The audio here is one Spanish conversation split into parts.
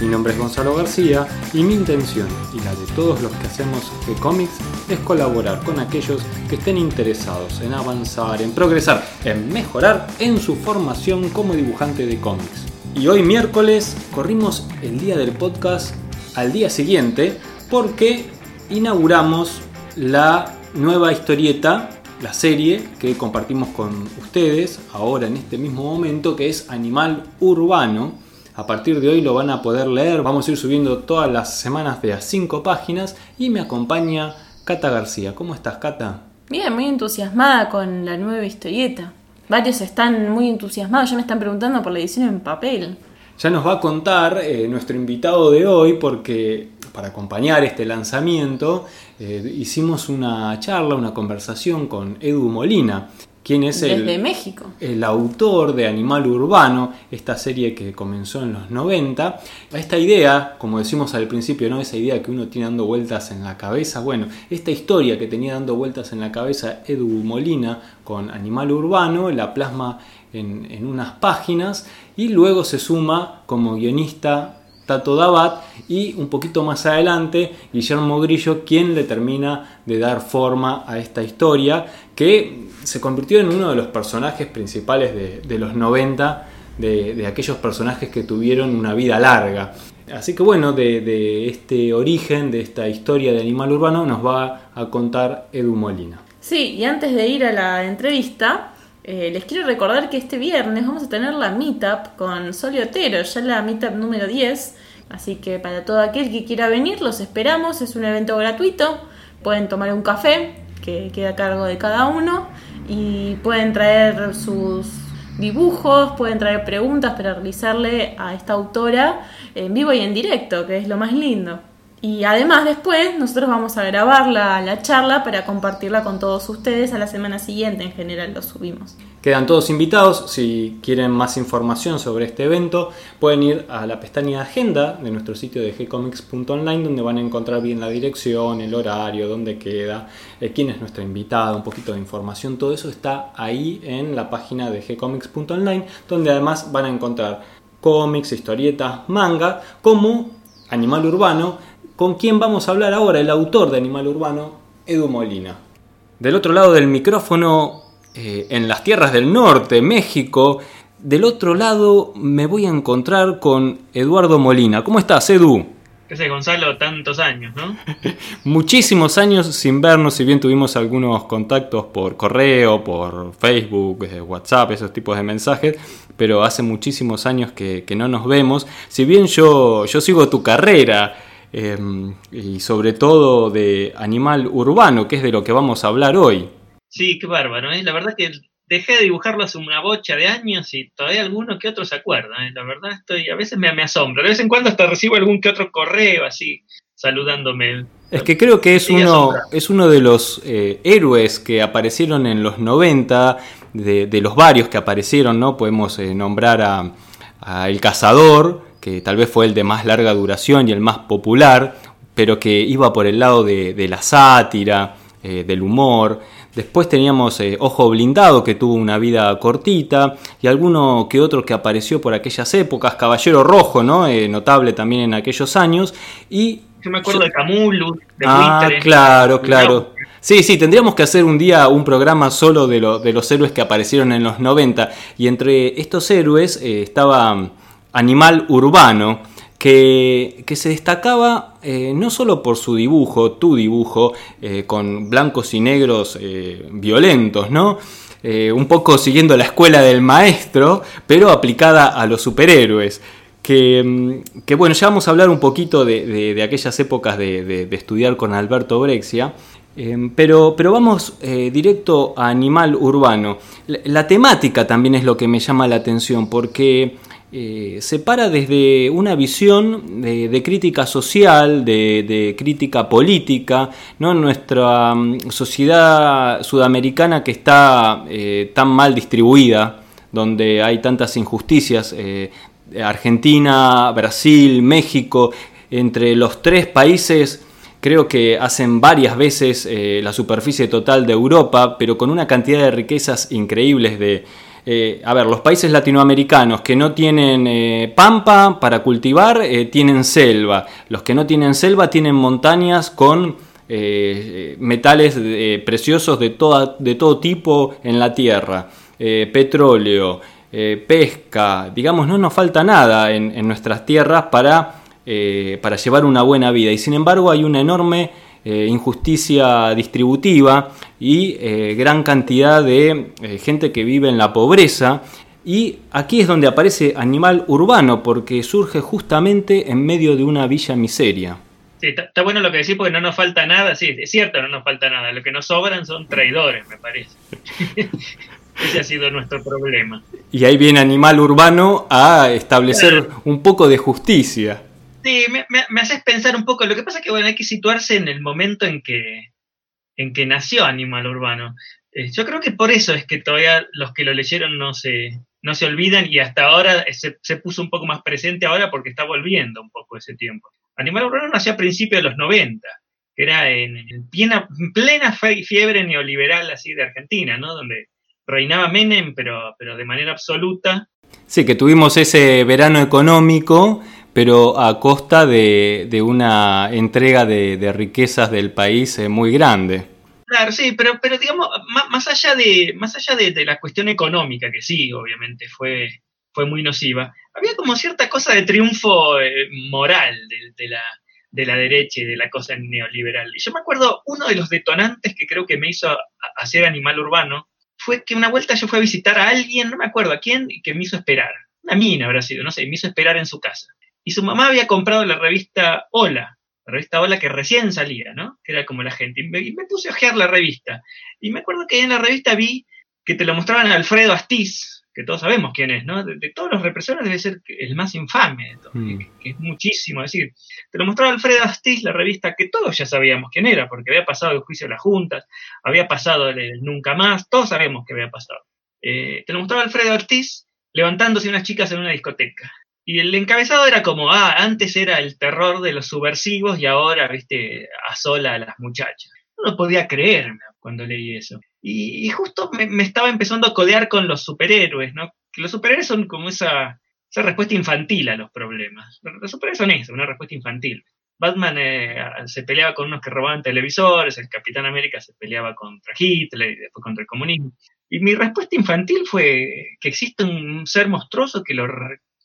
Mi nombre es Gonzalo García y mi intención y la de todos los que hacemos G-Comics es colaborar con aquellos que estén interesados en avanzar, en progresar, en mejorar en su formación como dibujante de cómics. Y hoy miércoles corrimos el día del podcast al día siguiente porque inauguramos la nueva historieta, la serie que compartimos con ustedes ahora en este mismo momento que es Animal Urbano. A partir de hoy lo van a poder leer, vamos a ir subiendo todas las semanas de a 5 páginas y me acompaña Cata García. ¿Cómo estás, Cata? Bien, muy entusiasmada con la nueva historieta. Varios están muy entusiasmados, ya me están preguntando por la edición en papel. Ya nos va a contar eh, nuestro invitado de hoy porque para acompañar este lanzamiento eh, hicimos una charla, una conversación con Edu Molina, quien es el, México. el autor de Animal Urbano, esta serie que comenzó en los 90. Esta idea, como decimos al principio, ¿no? esa idea que uno tiene dando vueltas en la cabeza, bueno, esta historia que tenía dando vueltas en la cabeza Edu Molina con Animal Urbano, la plasma en, en unas páginas y luego se suma como guionista Tato Dabat y un poquito más adelante Guillermo Grillo quien le termina de dar forma a esta historia que se convirtió en uno de los personajes principales de, los 90 de, aquellos personajes que tuvieron una vida larga. Así que bueno, de, este origen, de esta historia de Animal Urbano nos va a contar Edu Molina. Sí, y antes de ir a la entrevista, eh, les quiero recordar que este viernes vamos a tener la meetup con Soli Otero, ya la meetup número 10. Así que para todo aquel que quiera venir, los esperamos. Es un evento gratuito. Pueden tomar un café, que queda a cargo de cada uno. Y pueden traer sus dibujos, pueden traer preguntas para realizarle a esta autora en vivo y en directo, que es lo más lindo. Y además después nosotros vamos a grabar la, la, charla para compartirla con todos ustedes. A la semana siguiente, en general lo subimos. Quedan todos invitados, si quieren más información sobre este evento pueden ir a la pestaña agenda de nuestro sitio de gcomics.online donde van a encontrar bien la dirección, el horario, dónde queda, eh, quién es nuestro invitado, un poquito de información, todo eso está ahí en la página de gcomics.online donde además van a encontrar cómics, historietas, manga, como Animal Urbano, con quien vamos a hablar ahora, el autor de Animal Urbano, Edu Molina. Del otro lado del micrófono, eh, en las tierras del norte, México, del otro lado me voy a encontrar con Eduardo Molina. ¿Cómo estás, Edu? ¿Qué sé, Gonzalo? Tantos años, ¿no? Muchísimos años sin vernos, si bien tuvimos algunos contactos por correo, por Facebook, eh, WhatsApp, esos tipos de mensajes, pero hace muchísimos años que, que no nos vemos. Si bien yo, yo sigo tu carrera, Em, y sobre todo de animal urbano, que es de lo que vamos a hablar hoy. Sí, qué bárbaro. ¿eh? La verdad que dejé de dibujarlo hace una bocha de años y todavía alguno que otro se acuerda. ¿eh? La verdad estoy, a veces me, me asombra. De vez en cuando hasta recibo algún que otro correo así saludándome. Es que creo que es, uno, es uno de los eh, héroes que aparecieron en los 90, de, de, los varios que aparecieron, ¿no? Podemos eh, nombrar a, a El Cazador, que tal vez fue el de más larga duración y el más popular, pero que iba por el lado de, la sátira, eh, del humor. Después teníamos eh, Ojo Blindado, que tuvo una vida cortita, y alguno que otro que apareció por aquellas épocas, Caballero Rojo, ¿no? Eh, notable también en aquellos años. Y yo me acuerdo de Camulu, de Ah, claro, claro. Sí, sí, tendríamos que hacer un día un programa solo de, de los héroes que aparecieron en los 90. Y entre estos héroes estaba animal urbano que, se destacaba eh, no solo por su dibujo, tu dibujo, eh, con blancos y negros eh, violentos, ¿no? un poco siguiendo la escuela del maestro, pero aplicada a los superhéroes. Que, mm, que bueno, ya vamos a hablar un poquito de, aquellas épocas de, estudiar con Alberto Brexia, pero, pero, vamos directo a Animal Urbano. la, temática también es lo que me llama la atención, porque eh, se para desde una visión de, crítica social, de, crítica política, ¿no? nuestra mm, sociedad sudamericana que está eh, tan mal distribuida, donde hay tantas injusticias, eh, Argentina, Brasil, México, entre los tres países creo que hacen varias veces la superficie total de Europa, pero con una cantidad de riquezas increíbles de, eh, a ver, los países latinoamericanos que no tienen eh, pampa para cultivar, eh, tienen selva. Los que no tienen selva tienen montañas con metales preciosos de, de, todo tipo en la tierra. petróleo, pesca, digamos, no nos falta nada en, nuestras tierras para, para llevar una buena vida. Y sin embargo hay una enorme injusticia distributiva y eh, gran cantidad de eh, gente que vive en la pobreza. Y aquí es donde aparece Animal Urbano, porque surge justamente en medio de una villa miseria. Sí, está, bueno lo que decís porque no nos falta nada, sí, es cierto, no nos falta nada, lo que nos sobran son traidores, me parece. Ese ha sido nuestro problema. Y ahí viene Animal Urbano a establecer un poco de justicia. Sí, me, haces pensar un poco. Lo que pasa es que bueno, hay que situarse en el momento en que, en que nació Animal Urbano. Eh, yo creo que por eso es que todavía los que lo leyeron no se, no se olvidan y hasta ahora se, puso un poco más presente ahora porque está volviendo un poco ese tiempo. Animal Urbano nació a principios de los 90, que era en, plena, plena fiebre neoliberal así de Argentina, ¿no? Donde reinaba Menem, pero, pero de manera absoluta. Sí, que tuvimos ese verano económico, pero a costa de, una entrega de, riquezas del país eh, muy grande. Claro, sí, pero, pero digamos, más, allá, de, más allá de, la cuestión económica, que sí, obviamente fue, fue muy nociva, había como cierta cosa de triunfo eh, moral de, la, de la derecha y de la cosa neoliberal. Y yo me acuerdo, uno de los detonantes que creo que me hizo hacer Animal Urbano fue que una vuelta yo fui a visitar a alguien, no me acuerdo a quién, que me hizo esperar. Una mina habrá sido, no sé, me hizo esperar en su casa. Y su mamá había comprado la revista Hola, la revista Hola que recién salía, ¿no? Que era como la gente. Y me, puse a ojear la revista. Y me acuerdo que en la revista vi que te lo mostraban a Alfredo Astiz, que todos sabemos quién es, ¿no? De, todos los represores debe ser el más infame, de todos, mm. que, es muchísimo. Es decir, te lo mostraba Alfredo Astiz, la revista que todos ya sabíamos quién era, porque había pasado el juicio de las juntas, había pasado el, Nunca Más, todos sabemos que había pasado. Eh, te lo mostraba Alfredo Astiz levantándose unas chicas en una discoteca. Y el encabezado era como, ah, antes era el terror de los subversivos y ahora, viste, asola a las muchachas. No podía creer cuando leí eso. Y, justo me, estaba empezando a codear con los superhéroes, ¿no? Que los superhéroes son como esa, esa respuesta infantil a los problemas. Los superhéroes son eso, una respuesta infantil. Batman eh, se peleaba con unos que robaban televisores, el Capitán América se peleaba contra Hitler y después contra el comunismo. Y mi respuesta infantil fue que existe un ser monstruoso que lo,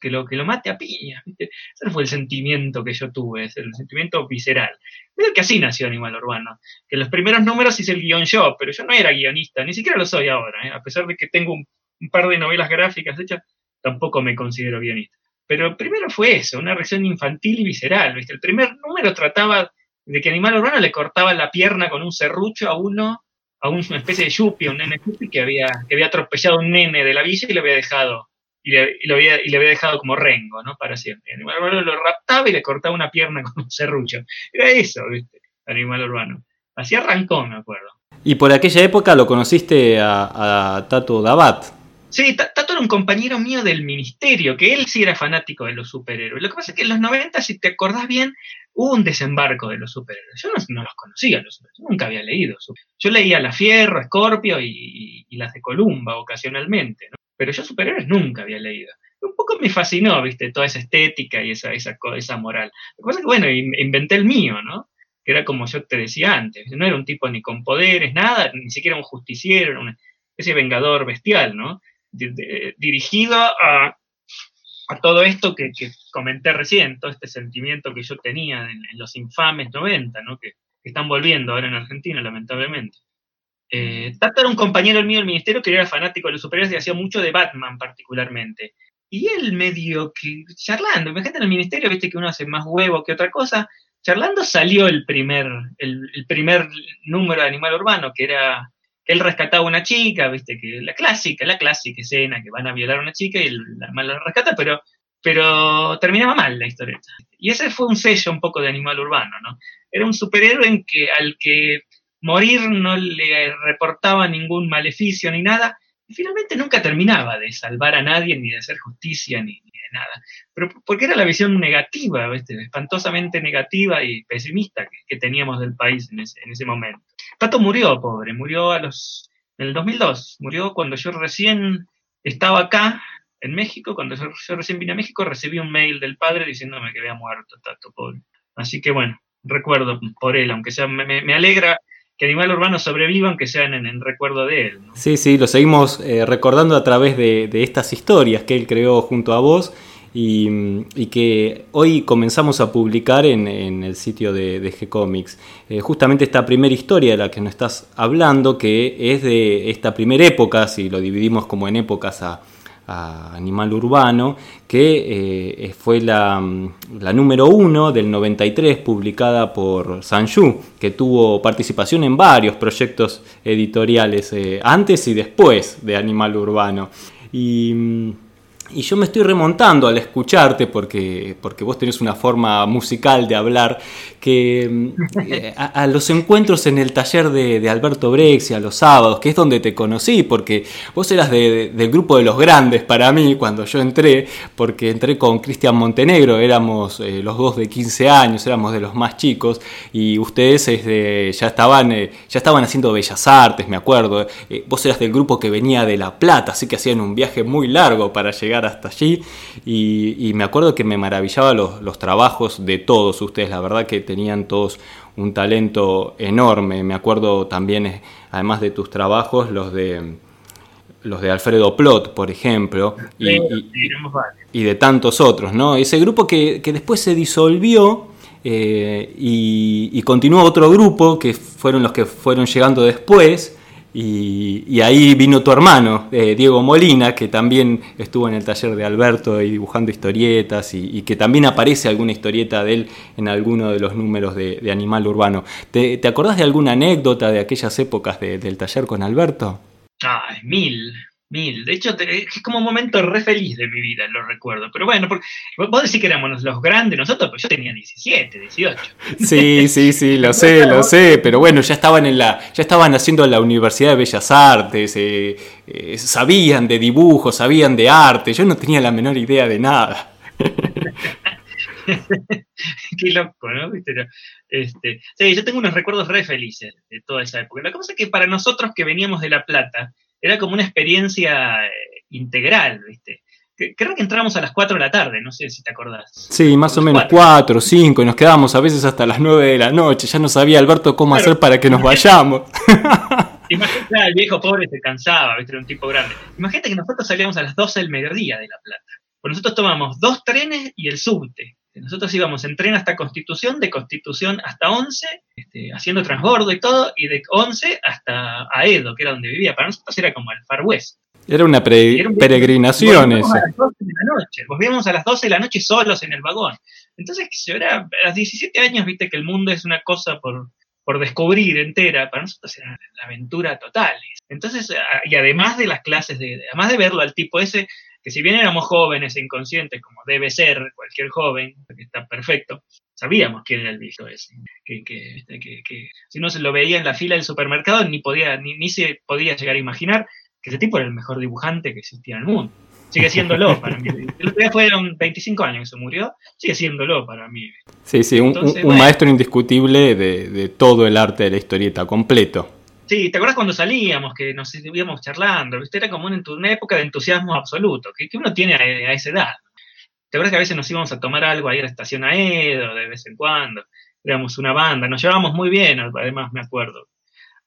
que lo, que lo mate a piña. Ese fue el sentimiento que yo tuve, el sentimiento visceral. Creo que así nació Animal Urbano. Que los primeros números hice el guion yo, pero yo no era guionista, ni siquiera lo soy ahora. ¿eh? A pesar de que tengo un, par de novelas gráficas hechas, tampoco me considero guionista. Pero primero fue eso, una reacción infantil y visceral. ¿viste? El primer número trataba de que Animal Urbano le cortaba la pierna con un serrucho a uno, a una especie de yuppie, un nene yuppie que había, que había atropellado a un nene de la villa y lo había dejado y le, lo había, y le había dejado como rengo, ¿no? Para siempre. Animal Urbano lo raptaba y le cortaba una pierna con un serrucho. Era eso, ¿viste? Animal Urbano. Así arrancó, me acuerdo. Y por aquella época lo conociste a, Tato Dabat. Sí, Tato era un compañero mío del ministerio, que él sí era fanático de los superhéroes. Lo que pasa es que en los 90, si te acordás bien, hubo un desembarco de los superhéroes. Yo no, los conocía, los superhéroes. nunca había leído. Yo leía La Fierro, Scorpio y, y las de Columba ocasionalmente, ¿no? Pero yo superhéroes nunca había leído. Un poco me fascinó, viste, toda esa estética y esa, esa, esa moral. Lo que pasa es que, bueno, inventé el mío, ¿no? Que era como yo te decía antes, no era un tipo ni con poderes, nada, ni siquiera un justiciero, ese vengador bestial, ¿no? dirigido a, a, todo esto que, comenté recién, todo este sentimiento que yo tenía en, los infames 90, ¿no? Que, que están volviendo ahora en Argentina, lamentablemente. Eh, Tato era un compañero mío del ministerio que era fanático de los superhéroes y hacía mucho de Batman particularmente. Y él medio que charlando, imagínate en el ministerio, viste que uno hace más huevo que otra cosa, charlando salió el primer, el, primer número de Animal Urbano, que era que él rescataba a una chica, viste, que la clásica, la clásica escena, que van a violar a una chica y la mala rescata, pero pero terminaba mal la historieta. Y ese fue un sello un poco de animal urbano, ¿no? Era un superhéroe en que al que morir no le reportaba ningún maleficio ni nada, y finalmente nunca terminaba de salvar a nadie, ni de hacer justicia, ni, de nada. Pero porque era la visión negativa, espantosamente negativa y pesimista que, teníamos del país en ese, en ese momento. Pato murió, pobre, murió a los, en el 2002, murió cuando yo recién estaba acá, en México, cuando yo, recién vine a México, recibí un mail del padre diciéndome que había muerto, Tato, pobre. Así que bueno, recuerdo por él, aunque sea, me, me alegra que Animal Urbano sobreviva, aunque sean en, recuerdo de él. Sí, sí, lo seguimos eh, recordando a través de, estas historias que él creó junto a vos y, que hoy comenzamos a publicar en, el sitio de, de G-Comics. Eh, justamente esta primera historia de la que nos estás hablando, que es de esta primera época, si lo dividimos como en épocas a Animal Urbano, que eh, fue la, número uno del 93, publicada por Sanju, que tuvo participación en varios proyectos editoriales eh, antes y después de Animal Urbano. Y y yo me estoy remontando al escucharte porque, porque vos tenés una forma musical de hablar que mm, eh, a, los encuentros en el taller de, Alberto Brexia los sábados, que es donde te conocí, porque vos eras del grupo de los grandes para mí cuando yo entré, porque entré con Cristian Montenegro, éramos eh, los dos de 15 años, éramos de los más chicos, y ustedes ya, estaban, eh, ya estaban haciendo bellas artes, me acuerdo. vos eras del grupo que venía de La Plata, así que hacían un viaje muy largo para llegar hasta allí. Y, me acuerdo que me maravillaba los, trabajos de todos ustedes, la verdad que tenían todos un talento enorme, me acuerdo también, eh, además de tus trabajos, los de los de Alfredo Plot, por ejemplo, y, de tantos otros, ¿no? Ese grupo que, después se disolvió eh, y, y, continuó otro grupo que fueron los que fueron llegando después, y, ahí vino tu hermano, eh, Diego Molina, que también estuvo en el taller de Alberto y dibujando historietas y, que también aparece alguna historieta de él en alguno de los números de, Animal Urbano. ¿Te, ¿Te, acordás de alguna anécdota de aquellas épocas del taller con Alberto? Ay, mil, Mil. De hecho, es como un momento re feliz de mi vida, lo recuerdo. Pero bueno, porque vos decís que éramos los grandes nosotros, pues yo tenía 17, 18. Sí, sí, sí, lo sé, lo sé. Pero bueno, ya estaban en la, ya estaban haciendo la Universidad de Bellas Artes, eh, eh, sabían de dibujo, sabían de arte. Yo no tenía la menor idea de nada. Qué loco, ¿no? Este, sí, yo tengo unos recuerdos re felices de toda esa época. La cosa es que para nosotros que veníamos de La Plata, era como una experiencia eh, integral, ¿viste? Creo que entramos a las 4 de la tarde, no sé si te acordás. Sí, más o menos 4, 5, y nos quedábamos a veces hasta las 9 de la noche. Ya no sabía Alberto cómo hacer para que nos vayamos. Imagínate, el viejo pobre se cansaba, ¿viste? Era un tipo grande. Imagínate que nosotros salíamos a las 12 del mediodía de La Plata. Pues nosotros tomamos dos trenes y el subte. Nosotros íbamos en tren hasta Constitución, de Constitución hasta 11, este, haciendo transbordo y todo, y de 11 hasta Aedo, que era donde vivía. Para nosotros era como el Far West. Era una peregrinación eso. A las 12 de la noche. Volvíamos a las 12 de la noche solos en el vagón. Entonces, yo era a los 17 años, viste que el mundo es una cosa por, por descubrir entera. Para nosotros era la aventura total. Entonces, y además de las clases, de, además de verlo al tipo ese, que si bien éramos jóvenes e inconscientes, como debe ser cualquier joven, que está perfecto, sabíamos quién era el visto ese, que, que, si no se lo veía en la fila del supermercado ni podía ni, ni se podía llegar a imaginar que ese tipo era el mejor dibujante que existía en el mundo. Sigue siéndolo para mí. El otro día fueron 25 años que se murió, sigue siéndolo para mí. Sí, sí, un, maestro indiscutible de, de todo el arte de la historieta completo. Sí, ¿te acuerdas cuando salíamos, que nos íbamos charlando? ¿viste? Era como una, época de entusiasmo absoluto, que, uno tiene a, esa edad. ¿Te acuerdas que a veces nos íbamos a tomar algo ahí a la estación Aedo, de vez en cuando? Éramos una banda, nos llevábamos muy bien, además me acuerdo.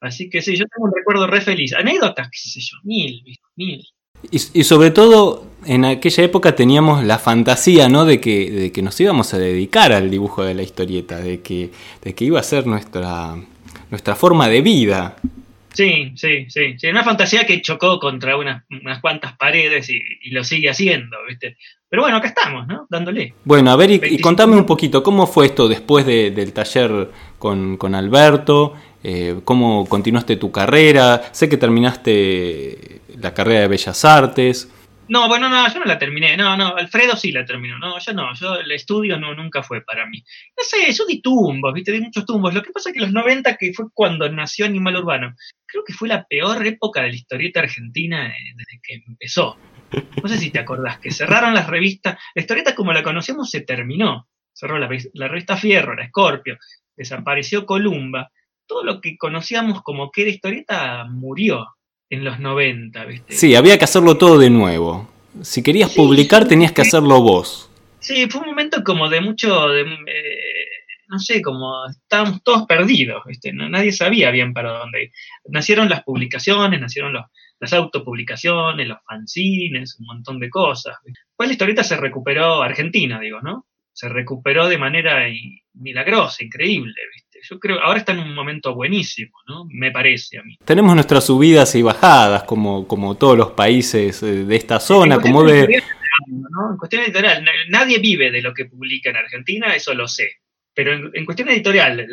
Así que sí, yo tengo un recuerdo re feliz. Anécdotas, qué sé yo, mil, mil. Y, sobre todo en aquella época teníamos la fantasía ¿no? de, que, de que nos íbamos a dedicar al dibujo de la historieta, de que, de que iba a ser nuestra, nuestra forma de vida. Sí, sí, sí. sí una fantasía que chocó contra unas, unas cuantas paredes y, lo sigue haciendo, ¿viste? Pero bueno, acá estamos, ¿no? Dándole. Bueno, a ver, y, contame un poquito, ¿cómo fue esto después del taller con, con Alberto? Eh, ¿Cómo continuaste tu carrera? Sé que terminaste la carrera de Bellas Artes. No, bueno, no, yo no la terminé. No, no, Alfredo sí la terminó. No, yo no, yo el estudio no, nunca fue para mí. No sé, yo di tumbos, viste, di muchos tumbos. Lo que pasa es que los 90, que fue cuando nació Animal Urbano, creo que fue la peor época de la historieta argentina eh, desde que empezó. No sé si te acordás, que cerraron las revistas. La historieta como la conocemos se terminó. Cerró la, la revista Fierro, la Scorpio, desapareció Columba. Todo lo que conocíamos como que era historieta murió en los 90, ¿viste? Sí, había que hacerlo todo de nuevo. Si querías publicar tenías que hacerlo vos. Sí, fue un momento como de mucho, de, eh, no sé, como estábamos todos perdidos, ¿viste? nadie sabía bien para dónde ir. Nacieron las publicaciones, nacieron los, las autopublicaciones, los fanzines, un montón de cosas. Pues la historieta se recuperó, Argentina digo, ¿no? Se recuperó de manera milagrosa, increíble, ¿viste? Yo creo, ahora está en un momento buenísimo, ¿no? Me parece a mí. Tenemos nuestras subidas y bajadas, como, como todos los países eh, de esta zona, como de... En cuestión editorial, nadie vive de lo que publica en Argentina, eso lo sé. Pero en, cuestión editorial,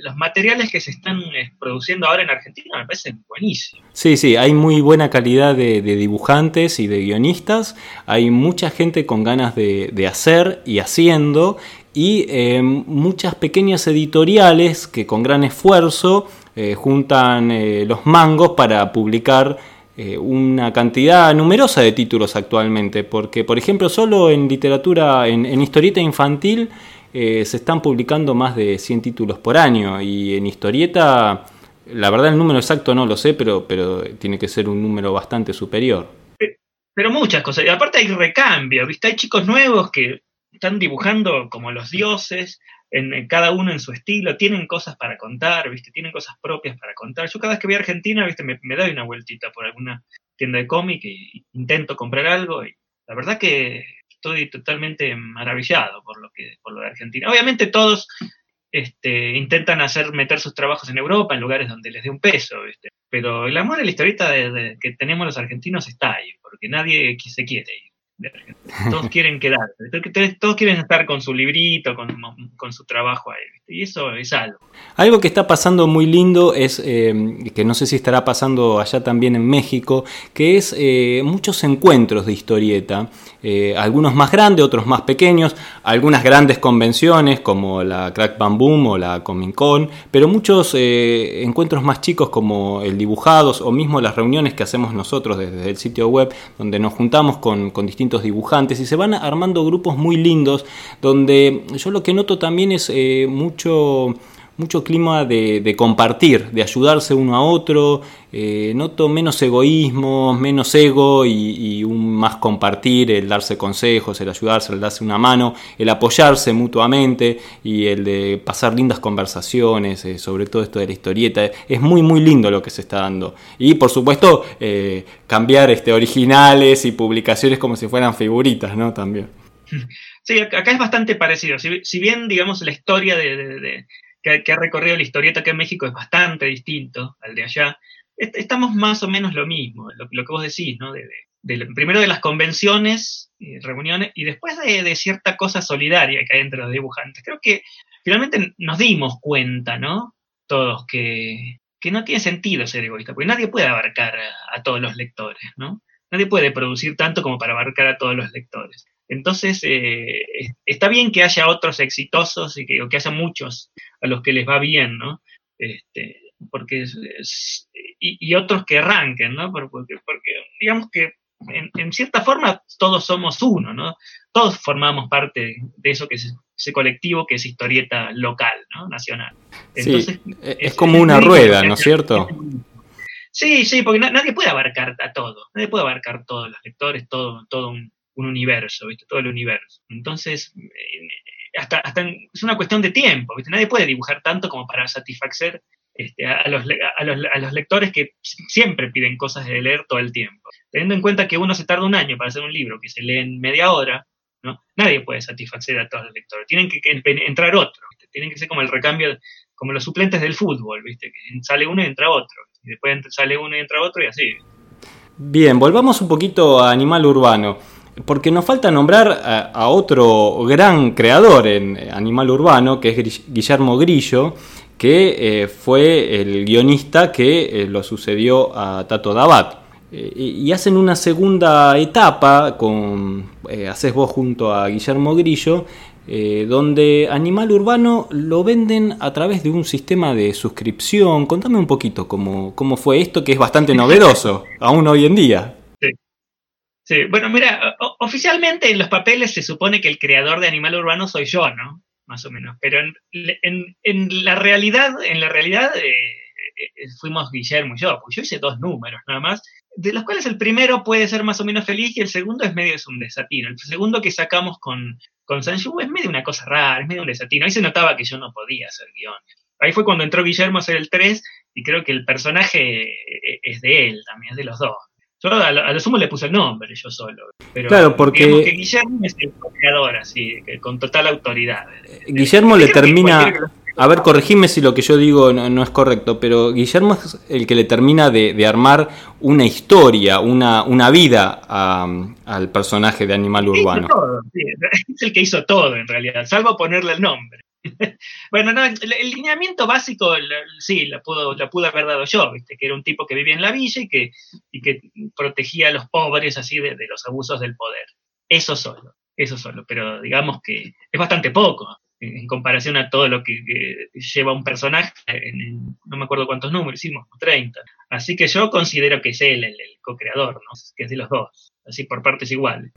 los materiales que se están eh, produciendo ahora en Argentina me parecen buenísimos. Sí, sí, hay muy buena calidad de, dibujantes y de guionistas, hay mucha gente con ganas de, hacer y haciendo, y eh, muchas pequeñas editoriales que con gran esfuerzo eh, juntan los mangos para publicar una cantidad numerosa de títulos actualmente, porque por ejemplo solo en literatura, en, historieta infantil, eh, se están publicando más de 100 títulos por año y en historieta, la verdad el número exacto no lo sé, pero, pero tiene que ser un número bastante superior. Pero muchas cosas, y aparte hay recambio, ¿viste? Hay chicos nuevos que están dibujando como los dioses, en, cada uno en su estilo, tienen cosas para contar, ¿viste? Tienen cosas propias para contar. Yo cada vez que voy a Argentina, ¿viste? Me, doy una vueltita por alguna tienda de cómic e intento comprar algo y la verdad que estoy totalmente maravillado por lo que por lo de Argentina. Obviamente todos este, intentan hacer meter sus trabajos en Europa, en lugares donde les dé un peso, pero el amor a la historieta que tenemos los argentinos está ahí, porque nadie se quiere ir. Todos quieren quedarse, todos quieren estar con su librito, con, su trabajo ahí, y eso es algo. Algo que está pasando muy lindo es, eh, que no sé si estará pasando allá también en México, que es eh, muchos encuentros de historieta, eh, algunos más grandes, otros más pequeños, algunas grandes convenciones como la Crack Bam o la Comic Con, pero muchos encuentros más chicos como el Dibujados o mismo las reuniones que hacemos nosotros desde el sitio web, donde nos juntamos con, con distintos dibujantes y se van armando grupos muy lindos donde yo lo que noto también es eh, mucho mucho clima de, compartir, de ayudarse uno a otro, eh, noto menos egoísmo, menos ego y, un más compartir, el darse consejos, el ayudarse, el darse una mano, el apoyarse mutuamente y el de pasar lindas conversaciones, eh, sobre todo esto de la historieta. Es muy, muy lindo lo que se está dando. Y por supuesto, eh, cambiar este, originales y publicaciones como si fueran figuritas, ¿no? También. Sí, acá es bastante parecido. Si, bien, digamos, la historia de que, ha recorrido la historieta acá en México es bastante distinto al de allá. Estamos más o menos lo mismo, lo, que vos decís, ¿no? De, primero de las convenciones, y reuniones, y después de, cierta cosa solidaria que hay entre los dibujantes. Creo que finalmente nos dimos cuenta, ¿no? Todos que, que no tiene sentido ser egoísta, porque nadie puede abarcar a, todos los lectores, ¿no? Nadie puede producir tanto como para abarcar a todos los lectores. Entonces, eh, está bien que haya otros exitosos y que, que haya muchos a los que les va bien, ¿no? Este, porque y, otros que arranquen, ¿no? Porque, porque digamos que en, cierta forma todos somos uno, ¿no? Todos formamos parte de eso que es ese colectivo que es historieta local, ¿no? Nacional. Entonces, e, es, como una rueda, ¿no es cierto? Sí, sí, porque nadie puede abarcar a todo, nadie puede abarcar todos los lectores, todo, todo un, un universo, ¿viste? Todo el universo. Entonces, hasta, hasta es una cuestión de tiempo, ¿viste? Nadie puede dibujar tanto como para satisfacer este, a, los, a, los, lectores que siempre piden cosas de leer todo el tiempo. Teniendo en cuenta que uno se tarda un año para hacer un libro que se lee en media hora, ¿no? Nadie puede satisfacer a todos los lectores. Tienen que, entrar otro, tienen que ser como el recambio, como los suplentes del fútbol, ¿viste? Que sale uno y entra otro, y después sale uno y entra otro y así. Bien, volvamos un poquito a Animal Urbano porque nos falta nombrar a, otro gran creador en Animal Urbano, que es Guillermo Grillo, que eh, fue el guionista que eh, lo sucedió a Tato Dabat. Eh, y hacen una segunda etapa, con, eh, haces vos junto a Guillermo Grillo, eh, donde Animal Urbano lo venden a través de un sistema de suscripción. Contame un poquito cómo, cómo fue esto, que es bastante novedoso, aún hoy en día. Sí. bueno, mira, oficialmente en los papeles se supone que el creador de Animal Urbano soy yo, ¿no? Más o menos. Pero en, en, la realidad, en la realidad fuimos Guillermo y yo, pues yo hice dos números nada más, de los cuales el primero puede ser más o menos feliz y el segundo es medio es un desatino. El segundo que sacamos con, con Sanju es medio una cosa rara, es medio un desatino. Ahí se notaba que yo no podía hacer guion. Ahí fue cuando entró Guillermo a hacer el 3 y creo que el personaje e-, es de él también, es de los dos. Yo a lo, sumo le puse el nombre yo solo. Pero claro, porque... que Guillermo es el creador, así, con total autoridad. Guillermo le termina... A ver, corregime si lo que yo digo no, es correcto, pero Guillermo es el que le termina de, armar una historia, una, una vida al personaje de Animal Urbano. es el que hizo todo en realidad, salvo ponerle el nombre. bueno, no, el, lineamiento básico sí, lo pudo, lo pudo haber dado yo, ¿viste? que era un tipo que vivía en la villa y que, y que protegía a los pobres así de, los abusos del poder. Eso solo, eso solo, pero digamos que es bastante poco en comparación a todo lo que, lleva un personaje, no me acuerdo cuántos números hicimos, 30. Así que yo considero que es él el, co-creador, ¿no? que es de los dos, así por partes iguales.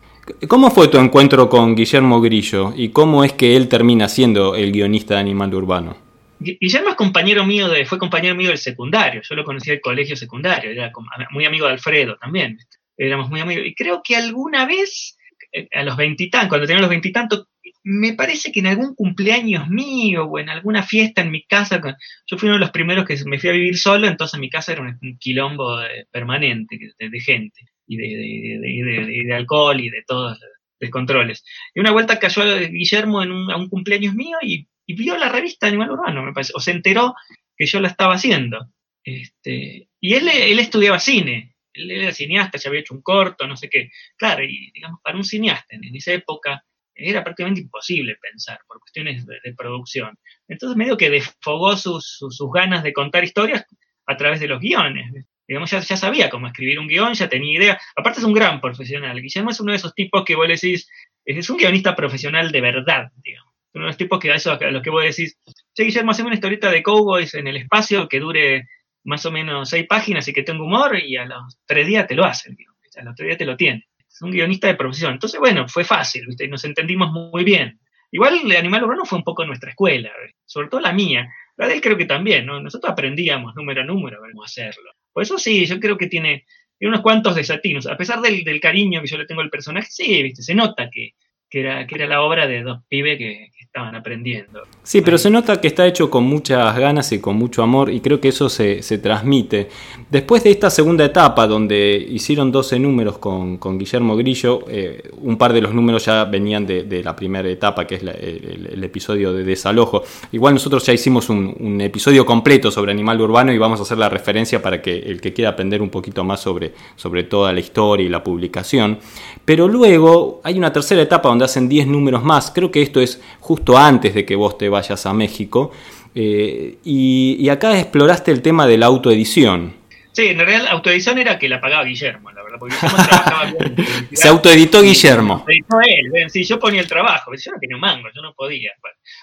¿Cómo fue tu encuentro con Guillermo Grillo y cómo es que él termina siendo el guionista de Animal Urbano? Guillermo es compañero mío de, fue compañero mío del secundario, yo lo conocí del colegio secundario, era muy amigo de Alfredo también, éramos muy amigos, y creo que alguna vez, eh, a los veintitantos, cuando tenía los veintitantos, me parece que en algún cumpleaños mío o en alguna fiesta en mi casa, yo fui uno de los primeros que me fui a vivir solo, entonces mi casa era un, quilombo permanente de, gente y de, alcohol y de todos los descontroles. Y una vuelta cayó Guillermo en un, a un cumpleaños mío y, vio la revista Animal Urbano, me parece, o se enteró que yo la estaba haciendo. Este, y él, él estudiaba cine, él era cineasta, ya había hecho un corto, no sé qué. Claro, y digamos, para un cineasta en esa época, era prácticamente imposible pensar por cuestiones de, producción. Entonces medio que desfogó sus, ganas de contar historias a través de los guiones. Digamos, ya, sabía cómo escribir un guion, ya tenía idea. Aparte es un gran profesional. Guillermo es uno de esos tipos que vos le decís, es un guionista profesional de verdad, digamos. Uno de los tipos que a, eso, a los que vos decís, che, Guillermo, haceme una historieta de cowboys en el espacio que dure más o menos seis páginas y que tenga humor y a los tres días te lo hace A los tres días te lo tiene un guionista de profesión. Entonces, bueno, fue fácil, ¿viste? nos entendimos muy bien. Igual el Animal Urbano fue un poco nuestra escuela, sobre todo la mía. La de él creo que también, ¿no? Nosotros aprendíamos número a número cómo hacerlo. Por eso sí, yo creo que tiene, unos cuantos desatinos. A pesar del, del, cariño que yo le tengo al personaje, sí, ¿viste? Se nota que, que era, que era la obra de dos pibes que, estaban aprendiendo. Sí, pero se nota que está hecho con muchas ganas y con mucho amor y creo que eso se, transmite. Después de esta segunda etapa donde hicieron 12 números con, Guillermo Grillo, eh, un par de los números ya venían de, la primera etapa, que es el, episodio de desalojo. Igual nosotros ya hicimos un, episodio completo sobre animal urbano y vamos a hacer la referencia para que el que quiera aprender un poquito más sobre, sobre toda la historia y la publicación. Pero luego hay una tercera etapa donde hacen 10 números más. Creo que esto es justo antes de que vos te vayas a México. Eh, y, acá exploraste el tema de la autoedición. Sí, en realidad la autoedición era que la pagaba Guillermo, la verdad, porque Guillermo trabajaba bien. Se autoeditó Guillermo. Se editó él, sí, yo ponía el trabajo, yo no tenía mango, yo no podía.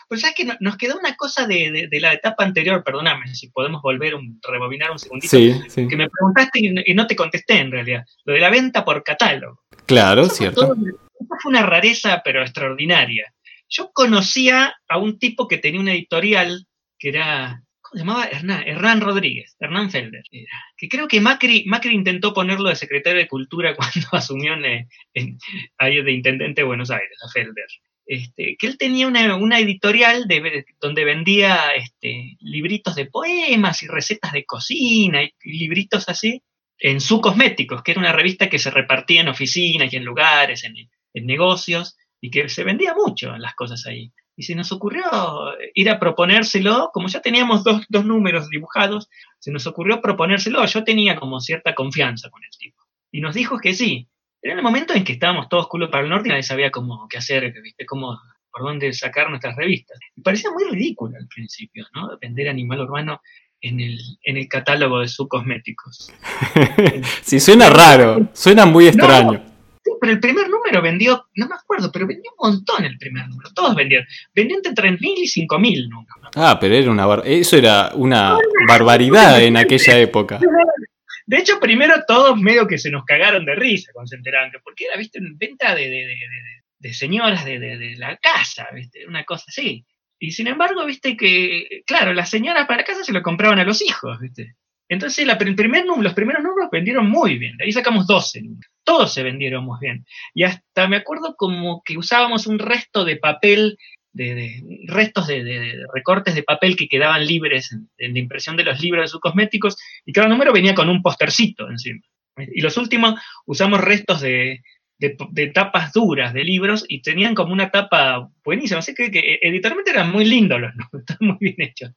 Pues sabes que nos quedó una cosa de, la etapa anterior, perdóname, si podemos volver a rebobinar un segundito, que me preguntaste y, no te contesté en realidad, lo de la venta por catálogo. Claro, cierto. Fue una rareza, pero extraordinaria. Yo conocía a un tipo que tenía una editorial que era, ¿cómo se llamaba? Hernán, Hernán Rodríguez, Hernán Felder. que creo que Macri, Macri intentó ponerlo de secretario de Cultura cuando asumió en, en, de intendente de Buenos Aires, a Felder. Este, que él tenía una, editorial de, donde vendía este, libritos de poemas y recetas de cocina y, libritos así en su cosméticos, que era una revista que se repartía en oficinas y en lugares, en, en negocios, y que se vendía mucho las cosas ahí. Y se nos ocurrió ir a proponérselo, como ya teníamos dos, dos números dibujados, se nos ocurrió proponérselo. Yo tenía como cierta confianza con el tipo. Y nos dijo que sí. Era el momento en que estábamos todos culo para el norte y nadie sabía cómo qué hacer, ¿viste? Cómo, por dónde sacar nuestras revistas. Y parecía muy ridículo al principio, ¿no? Vender animal urbano. en el, en el catálogo de sus cosméticos. sí, suena raro, suena muy extraño. Pero el primer número vendió, no me acuerdo, pero vendió un montón el primer número, todos vendieron. Vendían entre 3.000 y 5.000 números. Ah, pero era una eso era una barbaridad en aquella época. De hecho, primero todos medio que se nos cagaron de risa cuando se enteraron, porque era, viste, venta de, de, de, de señoras de, la casa, viste, una cosa así. Y sin embargo, viste que, claro, las señoras para casa se lo compraban a los hijos, viste. Entonces, la, primer, los primeros números vendieron muy bien. De ahí sacamos 12 números. Todos se vendieron muy bien. Y hasta me acuerdo como que usábamos un resto de papel, de, restos de, recortes de papel que quedaban libres en, la impresión de los libros de sus cosméticos. Y cada número venía con un postercito encima. Y los últimos usamos restos de, tapas duras de libros y tenían como una tapa buenísima. Así que, que editorialmente eran muy lindos los números, estaban muy bien hechos.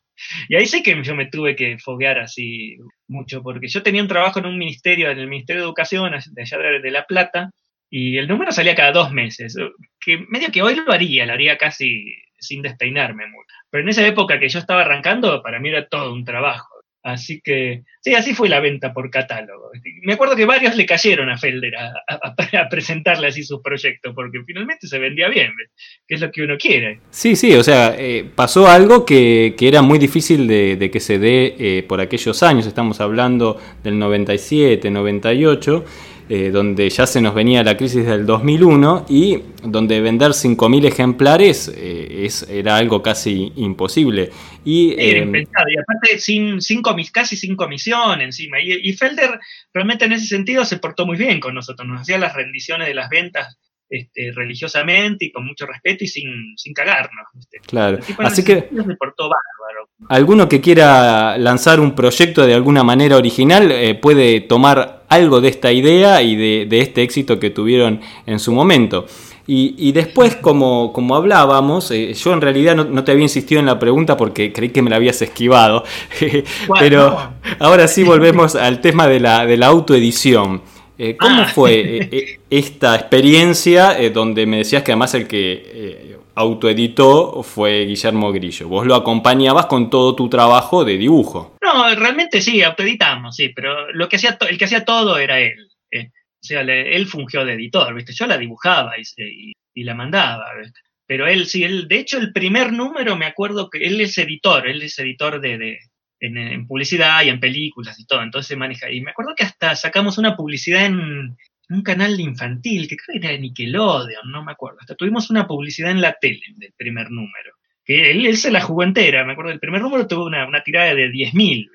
Y ahí sé que yo me tuve que foguear así mucho, porque yo tenía un trabajo en un ministerio, en el Ministerio de Educación de allá de, La Plata, y el número salía cada dos meses, que medio que hoy lo haría, lo haría casi sin despeinarme mucho. Pero en esa época que yo estaba arrancando, para mí era todo un trabajo. Así que, sí, así fue la venta por catálogo. Me acuerdo que varios le cayeron a Felder a, presentarle así sus proyectos, porque finalmente se vendía bien, que es lo que uno quiere. Sí, sí, o sea, eh, pasó algo que, era muy difícil de, que se dé eh, por aquellos años, estamos hablando del 97, 98 eh, donde ya se nos venía la crisis del 2001 y donde vender 5.000 ejemplares eh, es, era algo casi imposible. Y, era em, impensado, y aparte sin, sin casi sin comisión encima. Y, y, Felder realmente en ese sentido se portó muy bien con nosotros, nos hacía las rendiciones de las ventas este, religiosamente y con mucho respeto y sin, sin cagarnos. Claro, así que... Se portó bárbaro. Alguno que quiera lanzar un proyecto de alguna manera original eh, puede tomar algo de esta idea y de, este éxito que tuvieron en su momento. Y, después, como, como hablábamos, eh, yo en realidad no, te había insistido en la pregunta porque creí que me la habías esquivado, pero ahora sí volvemos al tema de la, de la autoedición. Eh, ¿Cómo ah. fue eh, esta experiencia donde me decías que además el que autoeditó fue Guillermo Grillo? Vos lo acompañabas con todo tu trabajo de dibujo. No, realmente sí, autoeditamos, sí, pero lo que hacía el que hacía todo era él. o sea, él fungió de editor, ¿viste? Yo la dibujaba y, la mandaba, Pero él sí, él, de hecho el primer número me acuerdo que él es editor, él es editor de en, publicidad y en películas y todo, entonces maneja. Y me acuerdo que hasta sacamos una publicidad en, un canal infantil, que creo que era de Nickelodeon, no me acuerdo. Hasta tuvimos una publicidad en la tele del primer número. Que él, se la jugó entera, me acuerdo, el primer número tuvo una, tirada de 10.000.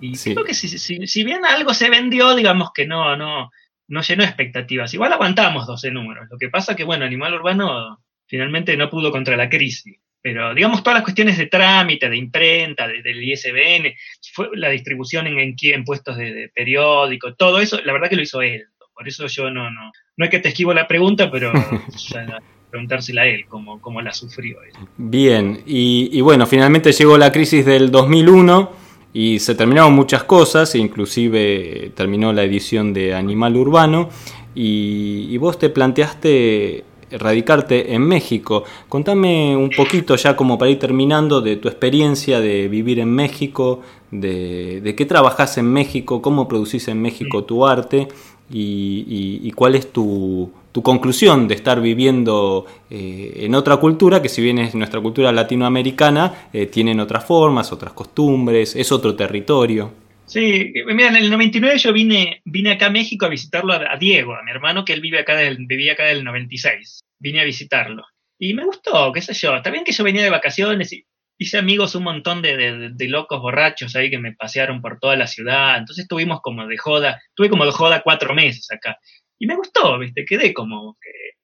Y creo que si, si, bien algo se vendió, digamos que no, no, no llenó expectativas. Igual aguantamos 12 números. Lo que pasa que, bueno, Animal Urbano finalmente no pudo contra la crisis. Pero digamos todas las cuestiones de trámite, de imprenta, del ISBN, fue la distribución en, en, puestos de, periódico, todo eso, la verdad que lo hizo él. Por eso yo no, no, no es que te esquivo la pregunta, pero preguntársela a él, cómo, cómo la sufrió él. Bien, y, bueno, finalmente llegó la crisis del 2001 y se terminaron muchas cosas, inclusive terminó la edición de Animal Urbano, y vos te planteaste radicarte en México. Contame un poquito ya como para ir terminando de tu experiencia de vivir en México, de, de qué trabajas en México, cómo producís en México tu arte y, cuál es tu, conclusión de estar viviendo eh, en otra cultura, que si bien es nuestra cultura latinoamericana, eh, tienen otras formas, otras costumbres, es otro territorio. Sí, mira, en el 99 yo vine, vine acá a México a visitarlo a, Diego, a mi hermano, que él vive acá del, vivía acá del 96. Vine a visitarlo. Y me gustó, qué sé yo. Está bien que yo venía de vacaciones y hice amigos un montón de, de, locos borrachos ahí que me pasearon por toda la ciudad. Entonces estuvimos como de joda, tuve como de joda cuatro meses acá. Y me gustó, ¿viste? Quedé como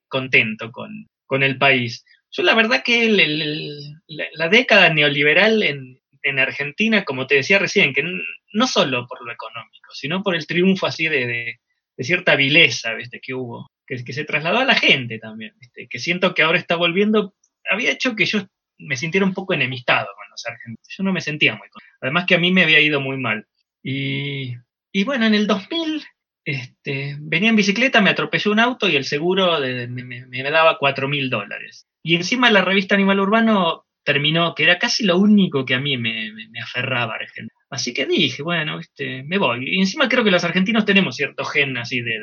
contento con, con el país. Yo la verdad que la, década neoliberal en, en Argentina, como te decía recién, que no solo por lo económico, sino por el triunfo así de, cierta vileza ¿viste? que hubo, que, que, se trasladó a la gente también, ¿viste? que siento que ahora está volviendo, había hecho que yo me sintiera un poco enemistado con los argentinos, yo no me sentía muy además que a mí me había ido muy mal. Y, y bueno, en el 2000 este, venía en bicicleta, me atropelló un auto y el seguro me, me, daba 4 mil dólares. Y encima la revista Animal Urbano terminó, que era casi lo único que a mí me, me, aferraba Así que dije, bueno, este, me voy. Y encima creo que los argentinos tenemos cierto gen así de,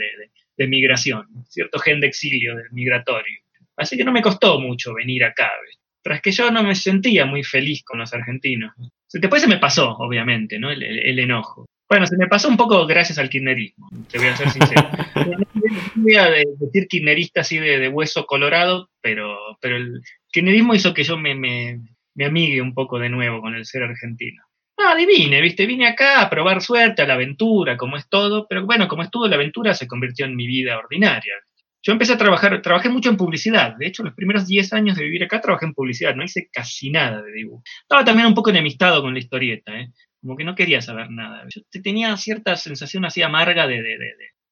de, migración, cierto gen de exilio, del migratorio. Así que no me costó mucho venir acá. Tras que yo no me sentía muy feliz con los argentinos. Después se me pasó, obviamente, ¿no? el enojo. Bueno, se me pasó un poco gracias al kirchnerismo, te voy a ser sincero. no voy a decir kirchnerista así de, hueso colorado, pero, pero el kirchnerismo hizo que yo me, me, me amigue un poco de nuevo con el ser argentino. No, adivine, viste, vine acá a probar suerte, a la aventura, como es todo, pero bueno, como es todo, la aventura se convirtió en mi vida ordinaria. Yo empecé a trabajar, trabajé mucho en publicidad. De hecho, los primeros 10 años de vivir acá trabajé en publicidad, no hice casi nada de dibujo. Estaba también un poco enemistado con la historieta, ¿eh? como que no quería saber nada. Yo tenía cierta sensación así amarga de, de,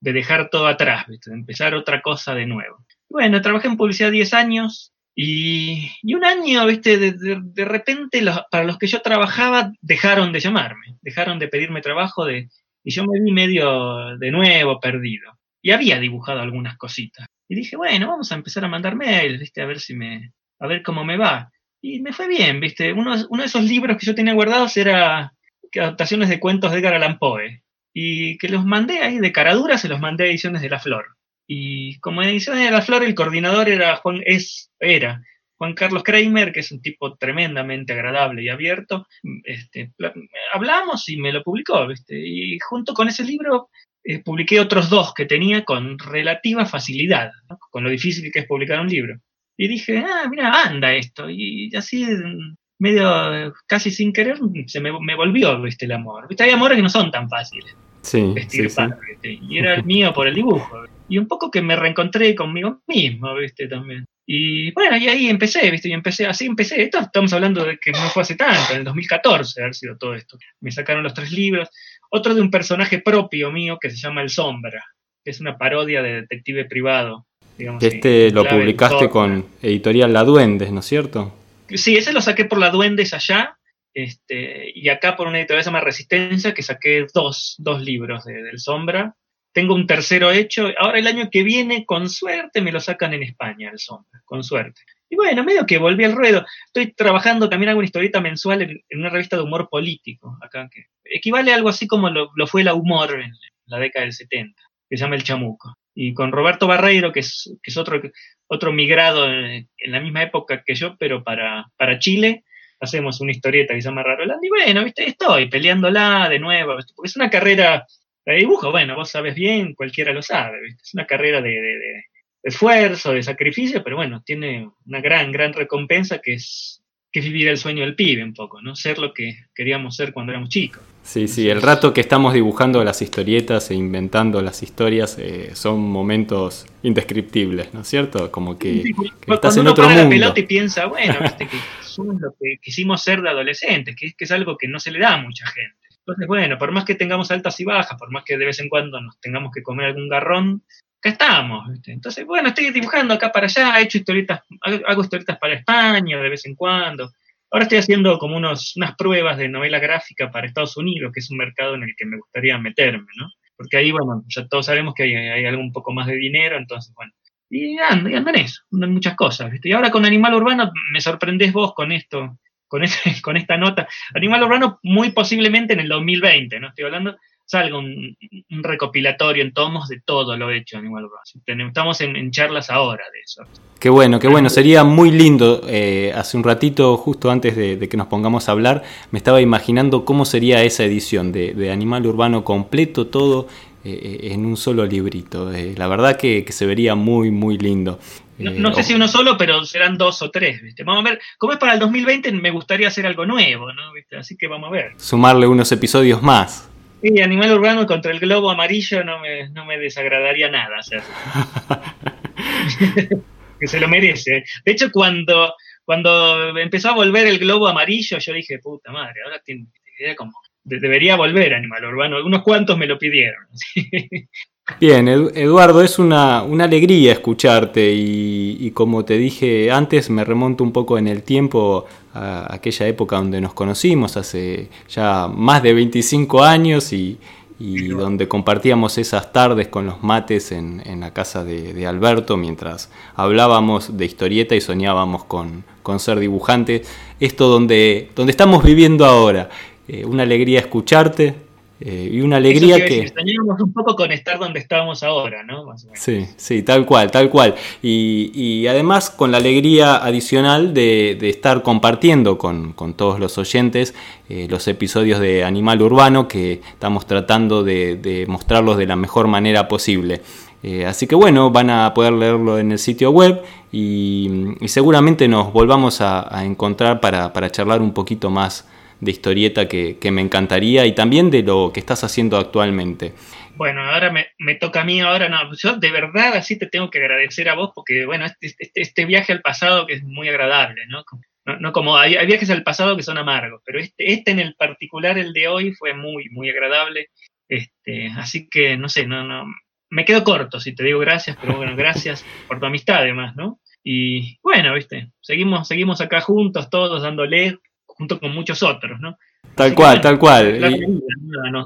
de, dejar todo atrás, de empezar otra cosa de nuevo. Bueno, trabajé en publicidad 10 años y, y un año, ¿viste? De, repente para los que yo trabajaba dejaron de llamarme, dejaron de pedirme trabajo de, y yo me vi medio de nuevo perdido. Y había dibujado algunas cositas. Y dije, bueno, vamos a empezar a mandar mails, ¿viste? A ver si me, a ver cómo me va. Y me fue bien, ¿viste? Uno, uno de esos libros que yo tenía guardados era adaptaciones de cuentos de Edgar Allan Poe. Y que los mandé ahí de caradura, se los mandé a Ediciones de la Flor. Y como Ediciones de la Flor, el coordinador era Juan, es, era Juan Carlos Kramer, que es un tipo tremendamente agradable y abierto. Este, hablamos y me lo publicó, ¿viste? Y junto con ese libro eh, publiqué otros dos que tenía con relativa facilidad, con lo difícil que es publicar un libro. Y dije, ah, mira, anda esto. Y así medio casi sin querer se me, me volvió ¿viste? el amor. ¿Viste? Hay amores que no son tan fáciles. Sí, Y era el mío por el dibujo. Y un poco que me reencontré conmigo mismo, ¿viste? También. Y bueno, y ahí empecé, ¿viste? Y empecé, así empecé. Esto estamos hablando de que no fue hace tanto, en el 2014 haber sido todo esto. Me sacaron los tres libros. Otro de un personaje propio mío que se llama El Sombra, que es una parodia de detective privado. este lo publicaste con Editorial La Duendes, ¿no es cierto? Sí, ese lo saqué por la Duendes allá, este, y acá por una editorial que se llama Resistencia, que saqué dos, dos libros de, del Sombra. Tengo un tercero hecho. Ahora el año que viene, con suerte, me lo sacan en España, el Sombra, con suerte. Y bueno, medio que volví al ruedo. Estoy trabajando también hago una historieta mensual en, una revista de humor político, acá, que equivale a algo así como lo, fue la humor en la década del 70, que se llama El Chamuco. Y con Roberto Barreiro, que es, que es otro, otro migrado en, la misma época que yo, pero para, para Chile, hacemos una historieta que se llama Raroland. Y bueno, viste, estoy peleándola de nuevo, porque es una carrera de dibujo, bueno, vos sabes bien, cualquiera lo sabe, ¿viste? es una carrera de, esfuerzo, de sacrificio, pero bueno, tiene una gran, gran recompensa que es que vivir el sueño del pibe un poco, ¿no? Ser lo que queríamos ser cuando éramos chicos. Sí, sí, el rato que estamos dibujando las historietas e inventando las historias eh, son momentos indescriptibles, ¿no es cierto? Como que, estás en otro mundo. La pelota y piensa, bueno, viste, que somos lo que quisimos ser de adolescentes, que, que es algo que no se le da a mucha gente. Entonces, bueno, por más que tengamos altas y bajas, por más que de vez en cuando nos tengamos que comer algún garrón, acá estamos. Entonces, bueno, estoy dibujando acá para allá, he hecho historietas, hago historietas para España de vez en cuando. Ahora estoy haciendo como unos, unas pruebas de novela gráfica para Estados Unidos, que es un mercado en el que me gustaría meterme, ¿no? Porque ahí, bueno, ya todos sabemos que hay, hay algo un poco más de dinero, entonces, bueno. Y ando, y ando en eso, en muchas cosas, ¿viste? Y ahora con Animal Urbano me sorprendés vos con esto, con, este, con esta nota. Animal Urbano muy posiblemente en el 2020, ¿no? Estoy hablando salga un, recopilatorio en tomos de todo lo hecho Animal Urbano. Estamos en, charlas ahora de eso. Qué bueno, qué bueno. Sería muy lindo. Eh, hace un ratito, justo antes de, que nos pongamos a hablar, me estaba imaginando cómo sería esa edición de, Animal Urbano completo, todo eh, en un solo librito. Eh, la verdad que, se vería muy, muy lindo. No, sé si uno solo, pero serán dos o tres, ¿viste? Vamos a ver, como es para el 2020, me gustaría hacer algo nuevo, ¿no? Así que vamos a ver. Sumarle unos episodios más. Sí, Animal Urbano contra el globo amarillo no me, no me desagradaría nada hacerlo. que se lo merece. De hecho, cuando, cuando empezó a volver el globo amarillo, yo dije, puta madre, ahora tiene, como, debería volver Animal Urbano. Algunos cuantos me lo pidieron. Bien, Eduardo, es una, alegría escucharte y, como te dije antes, me remonto un poco en el tiempo a aquella época donde nos conocimos, hace ya más de 25 años y, donde compartíamos esas tardes con los mates en, la casa de, Alberto mientras hablábamos de historieta y soñábamos con, ser dibujantes. Esto donde, donde estamos viviendo ahora. eh, una alegría escucharte. Eh, y una alegría que... Extrañábamos un poco con estar donde estábamos ahora, ¿no? Sí, sí, tal cual, tal cual. Y, además con la alegría adicional de, estar compartiendo con, todos los oyentes eh, los episodios de Animal Urbano que estamos tratando de, mostrarlos de la mejor manera posible. Eh, así que bueno, van a poder leerlo en el sitio web y, seguramente nos volvamos a, encontrar para, para charlar un poquito más de historieta que, me encantaría y también de lo que estás haciendo actualmente. Bueno, ahora me, toca a mí, ahora no, yo de verdad así te tengo que agradecer a vos porque, bueno, este, este, este viaje al pasado que es muy agradable, ¿no? No, como hay, viajes al pasado que son amargos, pero este, este en el particular, el de hoy, fue muy, muy agradable. Este, así que, no sé, no, no, me quedo corto si te digo gracias, pero bueno, gracias por tu amistad además, ¿no? Y bueno, viste, seguimos, seguimos acá juntos, todos dándole, junto con muchos otros, ¿no? Tal cual, tal cual.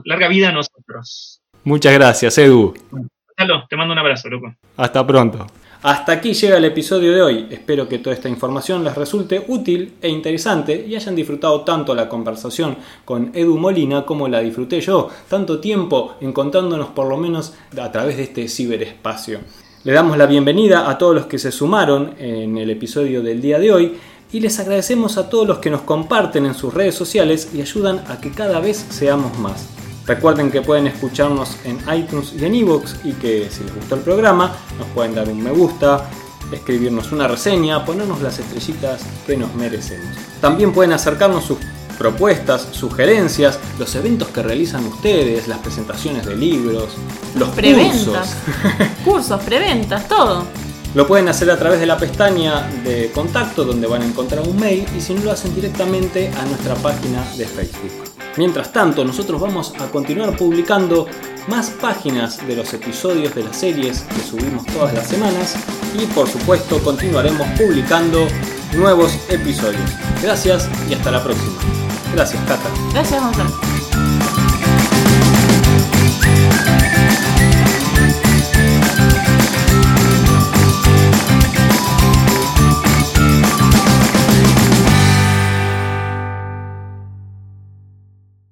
Larga vida, a nosotros. Muchas gracias, Edu. Gonzalo, te mando un abrazo, loco. Hasta pronto. Hasta aquí llega el episodio de hoy. Espero que toda esta información les resulte útil e interesante y hayan disfrutado tanto la conversación con Edu Molina como la disfruté yo, tanto tiempo encontrándonos por lo menos a través de este ciberespacio. Le damos la bienvenida a todos los que se sumaron en el episodio del día de hoy y les agradecemos a todos los que nos comparten en sus redes sociales y ayudan a que cada vez seamos más. Recuerden que pueden escucharnos en iTunes y en iVoox y que si les gustó el programa nos pueden dar un me gusta, escribirnos una reseña, ponernos las estrellitas que nos merecemos. También pueden acercarnos sus propuestas, sugerencias, los eventos que realizan ustedes, las presentaciones de libros, los preventas, cursos, cursos preventas, todo. Lo pueden hacer a través de la pestaña de contacto donde van a encontrar un mail y si no lo hacen directamente a nuestra página de Facebook. Mientras tanto, nosotros vamos a continuar publicando más páginas de los episodios de las series que subimos todas las semanas y por supuesto continuaremos publicando nuevos episodios. Gracias y hasta la próxima. Gracias, Cata. Gracias, Gonzalo.